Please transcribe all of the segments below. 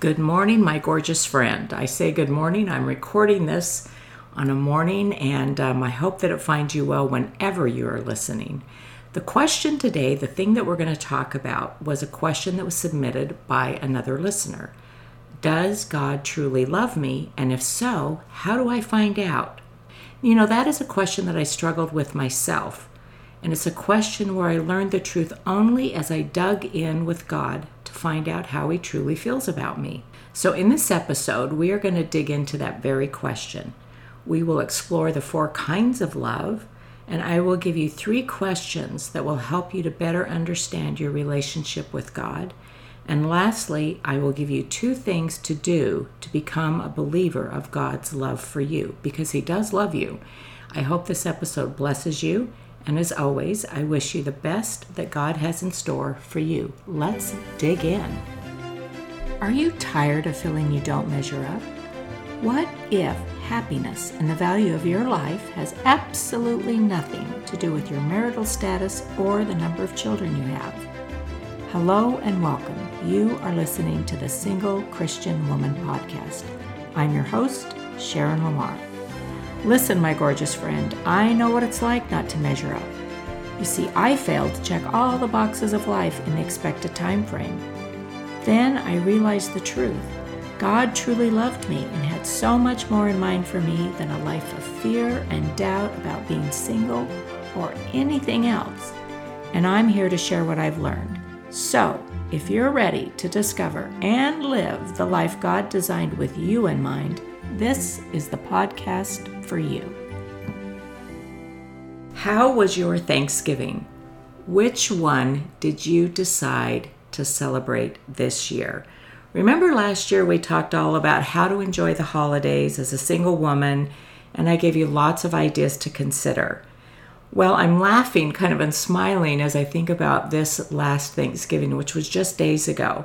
Good morning, my gorgeous friend. I say good morning. I'm recording this on a morning, and um, I hope that it finds you well whenever you are listening. The question today, the thing that we're going to talk about, was a question that was submitted by another listener. Does God truly love me? And if so, how do I find out? You know, that is a question that I struggled with myself. And it's a question where I learned the truth only as I dug in with God to find out how He truly feels about me. So, in this episode, we are going to dig into that very question. We will explore the four kinds of love, and I will give you three questions that will help you to better understand your relationship with God. And lastly, I will give you two things to do to become a believer of God's love for you, because He does love you. I hope this episode blesses you and as always, I wish you the best that God has in store for you. Let's dig in. Are you tired of feeling you don't measure up? What if happiness and the value of your life has absolutely nothing to do with your marital status or the number of children you have? Hello and welcome. You are listening to the Single Christian Woman Podcast. I'm your host, Sharon Lamar. Listen, my gorgeous friend, I know what it's like not to measure up. You see, I failed to check all the boxes of life in the expected time frame. Then I realized the truth. God truly loved me and had so much more in mind for me than a life of fear and doubt about being single or anything else. And I'm here to share what I've learned. So, if you're ready to discover and live the life God designed with you in mind, this is the podcast for you. How was your Thanksgiving? Which one did you decide to celebrate this year? Remember last year we talked all about how to enjoy the holidays as a single woman, and I gave you lots of ideas to consider. Well, I'm laughing kind of and smiling as I think about this last Thanksgiving, which was just days ago.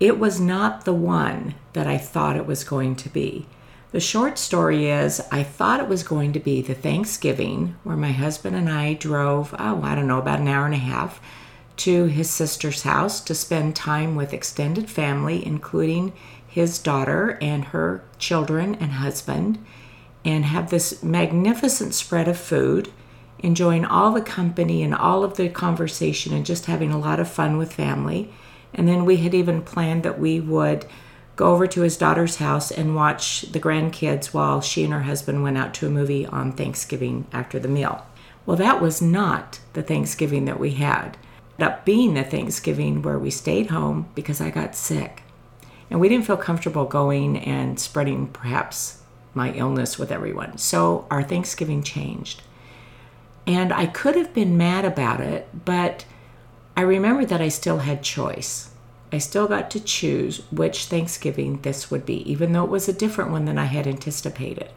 It was not the one that I thought it was going to be. The short story is I thought it was going to be the Thanksgiving where my husband and I drove, oh, I don't know, about an hour and a half to his sister's house to spend time with extended family, including his daughter and her children and husband, and have this magnificent spread of food, enjoying all the company and all of the conversation and just having a lot of fun with family. And then we had even planned that we would go over to his daughter's house and watch the grandkids while she and her husband went out to a movie on Thanksgiving after the meal. Well, that was not the Thanksgiving that we had. It up being the Thanksgiving where we stayed home because I got sick. And we didn't feel comfortable going and spreading perhaps my illness with everyone. So our Thanksgiving changed. And I could have been mad about it, but I remember that I still had choice. I still got to choose which Thanksgiving this would be, even though it was a different one than I had anticipated.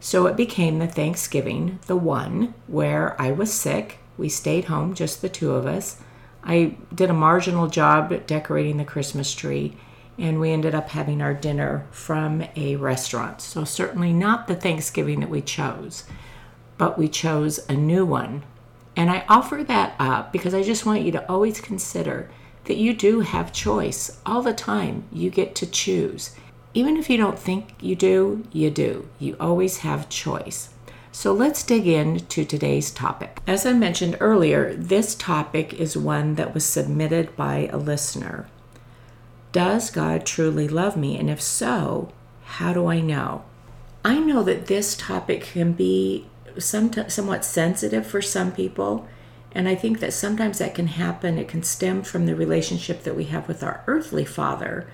So it became the Thanksgiving, the one where I was sick. We stayed home, just the two of us. I did a marginal job at decorating the Christmas tree, and we ended up having our dinner from a restaurant. So, certainly not the Thanksgiving that we chose, but we chose a new one. And I offer that up because I just want you to always consider that you do have choice all the time. You get to choose. Even if you don't think you do, you do. You always have choice. So let's dig into today's topic. As I mentioned earlier, this topic is one that was submitted by a listener. Does God truly love me? And if so, how do I know? I know that this topic can be some, somewhat sensitive for some people and I think that sometimes that can happen. It can stem from the relationship that we have with our earthly father.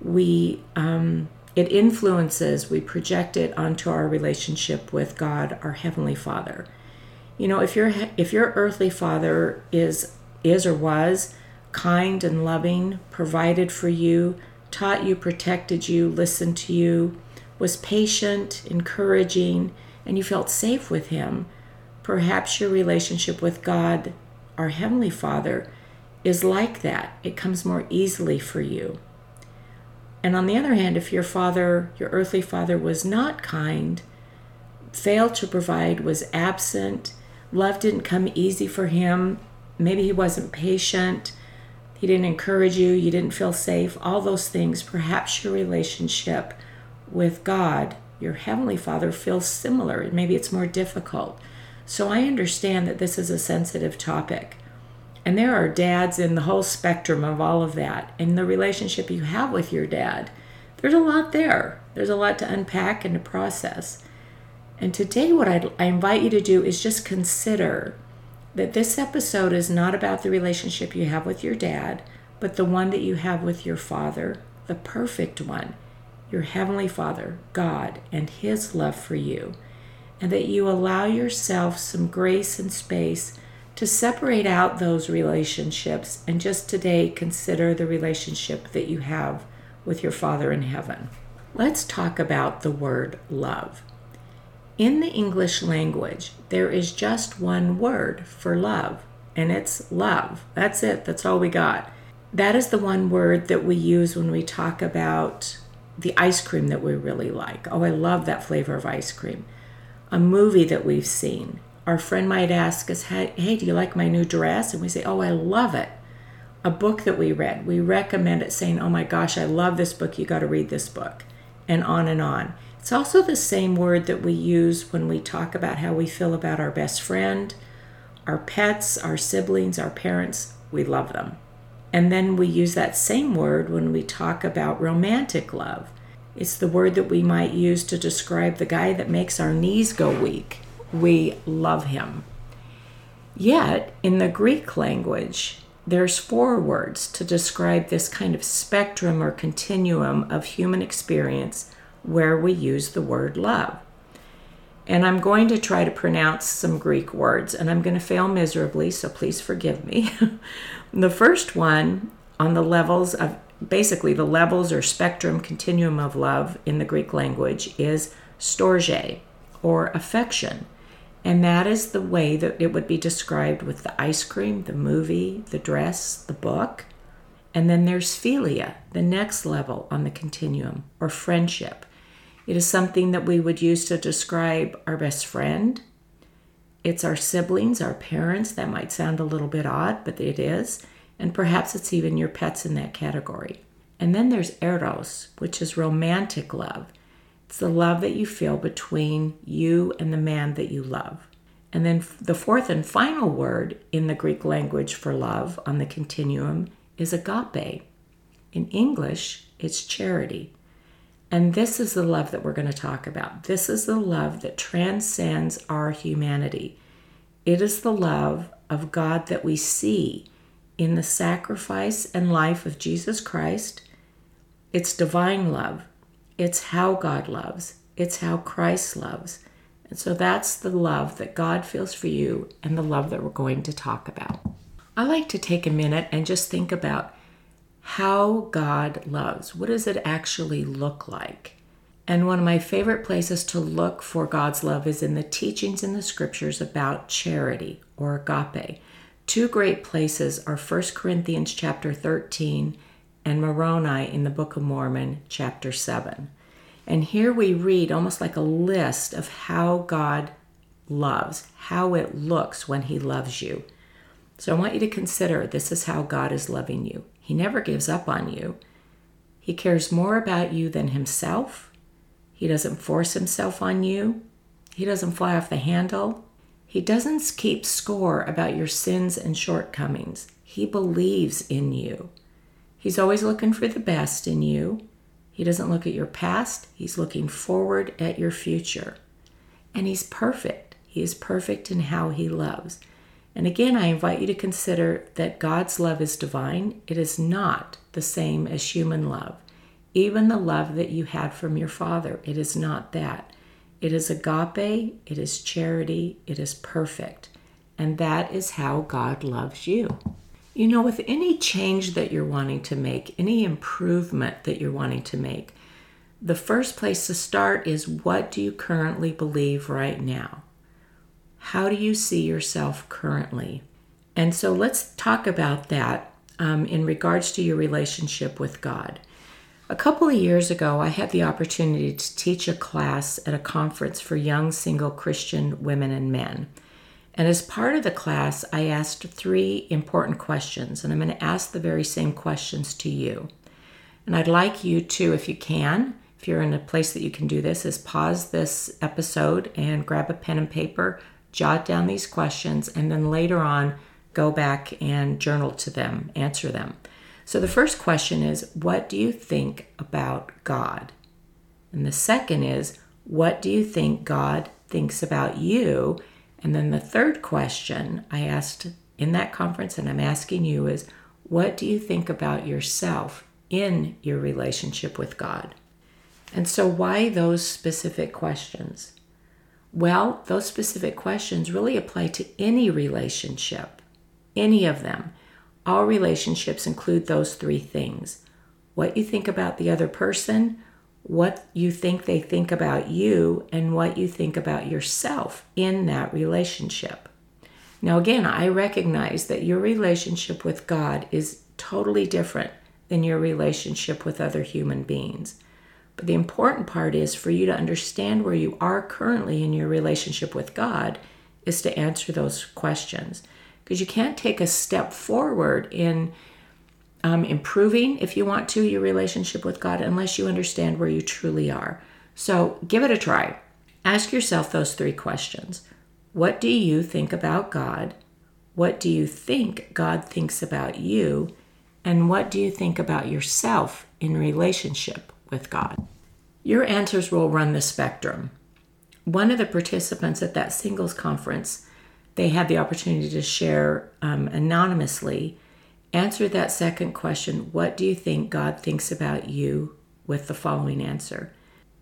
We, um, it influences, we project it onto our relationship with God, our heavenly Father. You know, if your if your earthly father is is or was kind and loving, provided for you, taught you, protected you, listened to you, was patient, encouraging, and you felt safe with him, Perhaps your relationship with God, our Heavenly Father, is like that. It comes more easily for you. And on the other hand, if your father, your earthly father, was not kind, failed to provide, was absent, love didn't come easy for him, maybe he wasn't patient, he didn't encourage you, you didn't feel safe, all those things, perhaps your relationship with God, your Heavenly Father, feels similar. Maybe it's more difficult. So I understand that this is a sensitive topic. And there are dads in the whole spectrum of all of that. And the relationship you have with your dad, there's a lot there. There's a lot to unpack and to process. And today, what I'd, I invite you to do is just consider that this episode is not about the relationship you have with your dad, but the one that you have with your father, the perfect one, your heavenly father, God, and his love for you. And that you allow yourself some grace and space to separate out those relationships and just today consider the relationship that you have with your Father in heaven. Let's talk about the word love. In the English language, there is just one word for love, and it's love. That's it, that's all we got. That is the one word that we use when we talk about the ice cream that we really like. Oh, I love that flavor of ice cream. A movie that we've seen. Our friend might ask us, Hey, do you like my new dress? And we say, Oh, I love it. A book that we read, we recommend it saying, Oh my gosh, I love this book. You got to read this book. And on and on. It's also the same word that we use when we talk about how we feel about our best friend, our pets, our siblings, our parents. We love them. And then we use that same word when we talk about romantic love. It's the word that we might use to describe the guy that makes our knees go weak. We love him. Yet, in the Greek language, there's four words to describe this kind of spectrum or continuum of human experience where we use the word love. And I'm going to try to pronounce some Greek words, and I'm going to fail miserably, so please forgive me. the first one on the levels of basically the levels or spectrum continuum of love in the Greek language is storge or affection. And that is the way that it would be described with the ice cream, the movie, the dress, the book. And then there's philia, the next level on the continuum, or friendship. It is something that we would use to describe our best friend. It's our siblings, our parents. That might sound a little bit odd, but it is. And perhaps it's even your pets in that category. And then there's eros, which is romantic love. It's the love that you feel between you and the man that you love. And then the fourth and final word in the Greek language for love on the continuum is agape. In English, it's charity. And this is the love that we're going to talk about. This is the love that transcends our humanity. It is the love of God that we see in the sacrifice and life of Jesus Christ. It's divine love. It's how God loves. It's how Christ loves. And so that's the love that God feels for you and the love that we're going to talk about. I like to take a minute and just think about how God loves. What does it actually look like? And one of my favorite places to look for God's love is in the teachings in the scriptures about charity or agape. Two great places are 1 Corinthians chapter 13 and Moroni in the Book of Mormon chapter 7. And here we read almost like a list of how God loves, how it looks when he loves you. So I want you to consider this is how God is loving you. He never gives up on you. He cares more about you than himself. He doesn't force himself on you. He doesn't fly off the handle. He doesn't keep score about your sins and shortcomings. He believes in you. He's always looking for the best in you. He doesn't look at your past, he's looking forward at your future. And he's perfect. He is perfect in how he loves. And again, I invite you to consider that God's love is divine. It is not the same as human love. Even the love that you had from your father, it is not that. It is agape, it is charity, it is perfect. And that is how God loves you. You know, with any change that you're wanting to make, any improvement that you're wanting to make, the first place to start is what do you currently believe right now? How do you see yourself currently? And so let's talk about that um, in regards to your relationship with God. A couple of years ago, I had the opportunity to teach a class at a conference for young single Christian women and men. And as part of the class, I asked three important questions, and I'm going to ask the very same questions to you. And I'd like you to, if you can, if you're in a place that you can do this, is pause this episode and grab a pen and paper, jot down these questions, and then later on go back and journal to them, answer them. So the first question is, What do you think about God? And the second is, What do you think God thinks about you? And then the third question I asked in that conference, and I'm asking you, is, What do you think about yourself in your relationship with God? And so, why those specific questions? Well, those specific questions really apply to any relationship, any of them. All relationships include those three things what you think about the other person, what you think they think about you, and what you think about yourself in that relationship. Now, again, I recognize that your relationship with God is totally different than your relationship with other human beings. But the important part is for you to understand where you are currently in your relationship with God is to answer those questions. Because you can't take a step forward in um, improving, if you want to, your relationship with God unless you understand where you truly are. So give it a try. Ask yourself those three questions What do you think about God? What do you think God thinks about you? And what do you think about yourself in relationship with God. Your answers will run the spectrum. One of the participants at that singles conference, they had the opportunity to share um, anonymously, answered that second question What do you think God thinks about you? with the following answer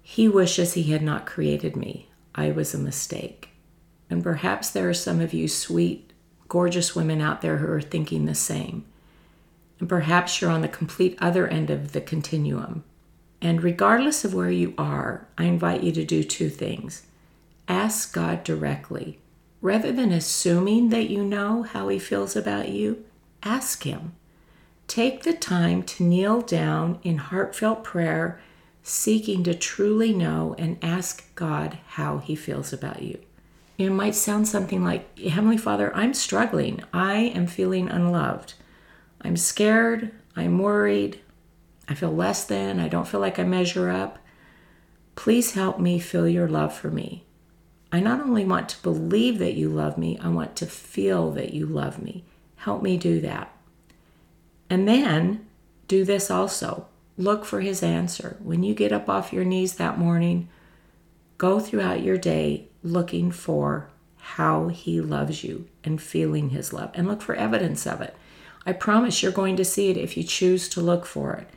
He wishes He had not created me. I was a mistake. And perhaps there are some of you sweet, gorgeous women out there who are thinking the same. And perhaps you're on the complete other end of the continuum. And regardless of where you are, I invite you to do two things. Ask God directly. Rather than assuming that you know how He feels about you, ask Him. Take the time to kneel down in heartfelt prayer, seeking to truly know and ask God how He feels about you. It might sound something like Heavenly Father, I'm struggling. I am feeling unloved. I'm scared. I'm worried. I feel less than, I don't feel like I measure up. Please help me feel your love for me. I not only want to believe that you love me, I want to feel that you love me. Help me do that. And then do this also. Look for his answer. When you get up off your knees that morning, go throughout your day looking for how he loves you and feeling his love and look for evidence of it. I promise you're going to see it if you choose to look for it.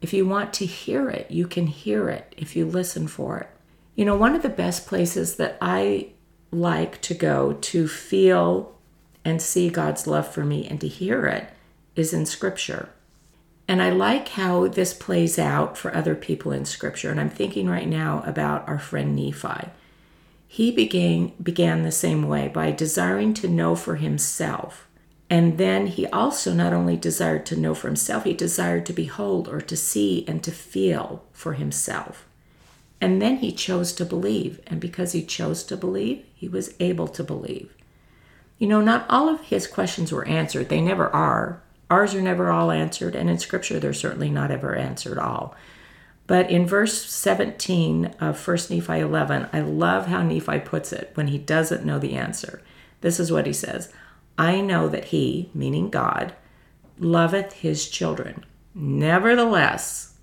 If you want to hear it, you can hear it if you listen for it. You know, one of the best places that I like to go to feel and see God's love for me and to hear it is in Scripture. And I like how this plays out for other people in Scripture. And I'm thinking right now about our friend Nephi. He began, began the same way by desiring to know for himself and then he also not only desired to know for himself, he desired to behold or to see and to feel for himself. And then he chose to believe. And because he chose to believe, he was able to believe. You know, not all of his questions were answered. They never are. Ours are never all answered. And in Scripture, they're certainly not ever answered all. But in verse 17 of 1 Nephi 11, I love how Nephi puts it when he doesn't know the answer. This is what he says I know that he, meaning God, loveth his children. Nevertheless,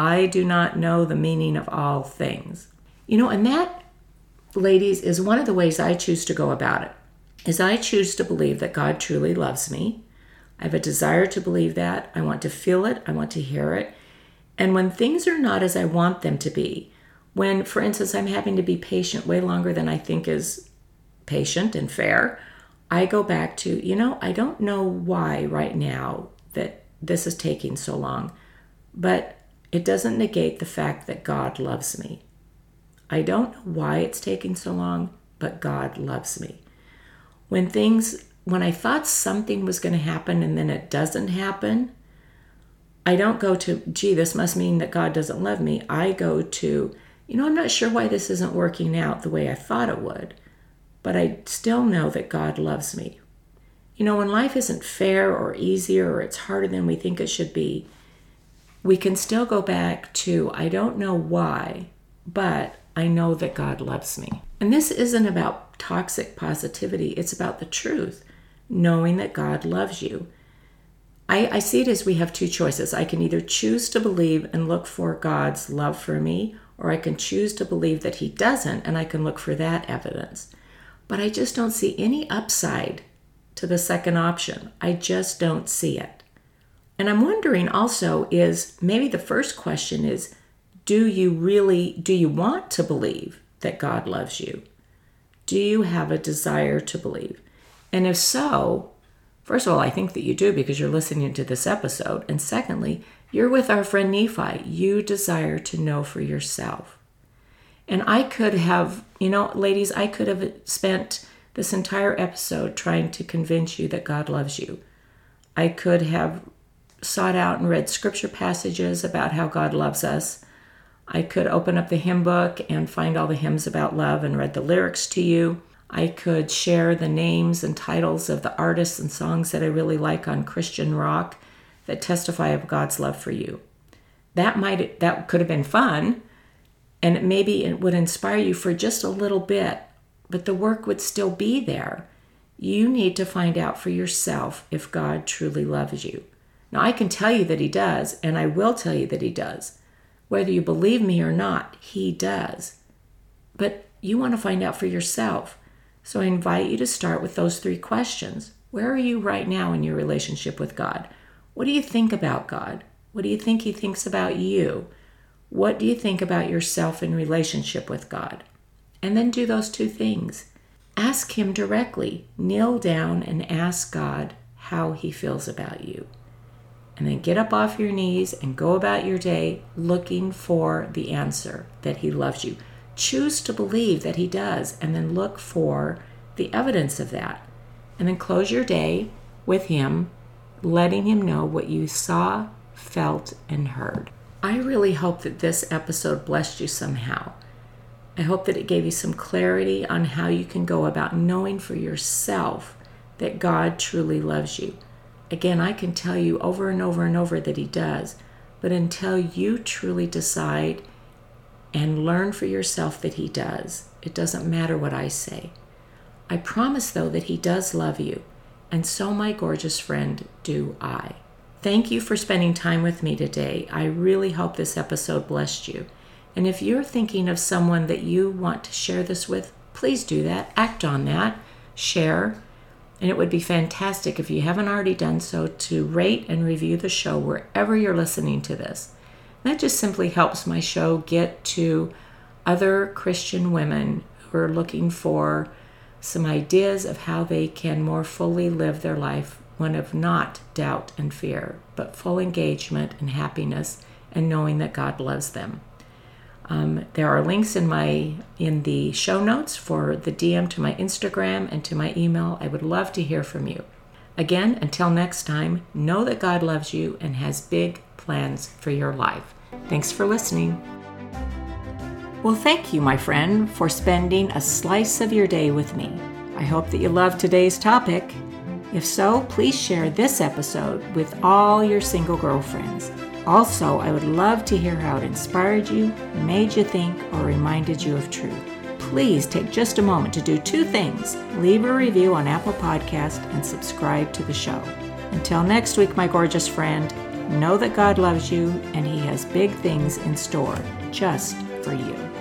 I do not know the meaning of all things. You know, and that, ladies, is one of the ways I choose to go about it. Is I choose to believe that God truly loves me. I have a desire to believe that. I want to feel it. I want to hear it. And when things are not as I want them to be, when, for instance, I'm having to be patient way longer than I think is patient and fair, I go back to, you know, I don't know why right now that this is taking so long, but it doesn't negate the fact that God loves me. I don't know why it's taking so long, but God loves me. When things, when I thought something was going to happen and then it doesn't happen, I don't go to, gee, this must mean that God doesn't love me. I go to, you know, I'm not sure why this isn't working out the way I thought it would but I still know that God loves me. You know, when life isn't fair or easier or it's harder than we think it should be, we can still go back to I don't know why, but I know that God loves me. And this isn't about toxic positivity, it's about the truth, knowing that God loves you. I, I see it as we have two choices. I can either choose to believe and look for God's love for me, or I can choose to believe that He doesn't and I can look for that evidence. But I just don't see any upside to the second option. I just don't see it. And I'm wondering also is maybe the first question is do you really do you want to believe that God loves you? Do you have a desire to believe? And if so, first of all, I think that you do because you're listening to this episode. And secondly, you're with our friend Nephi. You desire to know for yourself. And I could have, you know, ladies, I could have spent this entire episode trying to convince you that God loves you. I could have sought out and read scripture passages about how God loves us. I could open up the hymn book and find all the hymns about love and read the lyrics to you. I could share the names and titles of the artists and songs that I really like on Christian rock that testify of God's love for you. That might that could have been fun and maybe it would inspire you for just a little bit, but the work would still be there. You need to find out for yourself if God truly loves you. Now, I can tell you that He does, and I will tell you that He does. Whether you believe me or not, He does. But you want to find out for yourself. So I invite you to start with those three questions. Where are you right now in your relationship with God? What do you think about God? What do you think He thinks about you? What do you think about yourself in relationship with God? And then do those two things. Ask Him directly. Kneel down and ask God how He feels about you and then get up off your knees and go about your day looking for the answer that He loves you. Choose to believe that He does, and then look for the evidence of that. And then close your day with Him, letting Him know what you saw, felt, and heard. I really hope that this episode blessed you somehow. I hope that it gave you some clarity on how you can go about knowing for yourself that God truly loves you. Again, I can tell you over and over and over that He does, but until you truly decide and learn for yourself that He does, it doesn't matter what I say. I promise, though, that He does love you, and so, my gorgeous friend, do I. Thank you for spending time with me today. I really hope this episode blessed you. And if you're thinking of someone that you want to share this with, please do that. Act on that. Share. And it would be fantastic if you haven't already done so to rate and review the show wherever you're listening to this. That just simply helps my show get to other Christian women who are looking for some ideas of how they can more fully live their life, one of not doubt and fear, but full engagement and happiness and knowing that God loves them. Um, there are links in my in the show notes for the DM to my Instagram and to my email. I would love to hear from you. Again, until next time, know that God loves you and has big plans for your life. Thanks for listening. Well, thank you, my friend, for spending a slice of your day with me. I hope that you loved today's topic. If so, please share this episode with all your single girlfriends. Also, I would love to hear how it inspired you, made you think, or reminded you of truth. Please take just a moment to do two things leave a review on Apple Podcast and subscribe to the show. Until next week, my gorgeous friend, know that God loves you and He has big things in store just for you.